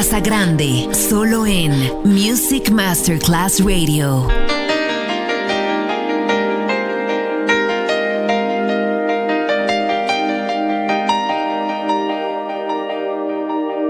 Otto Casagrande. Solo en Music Masterclass Radio.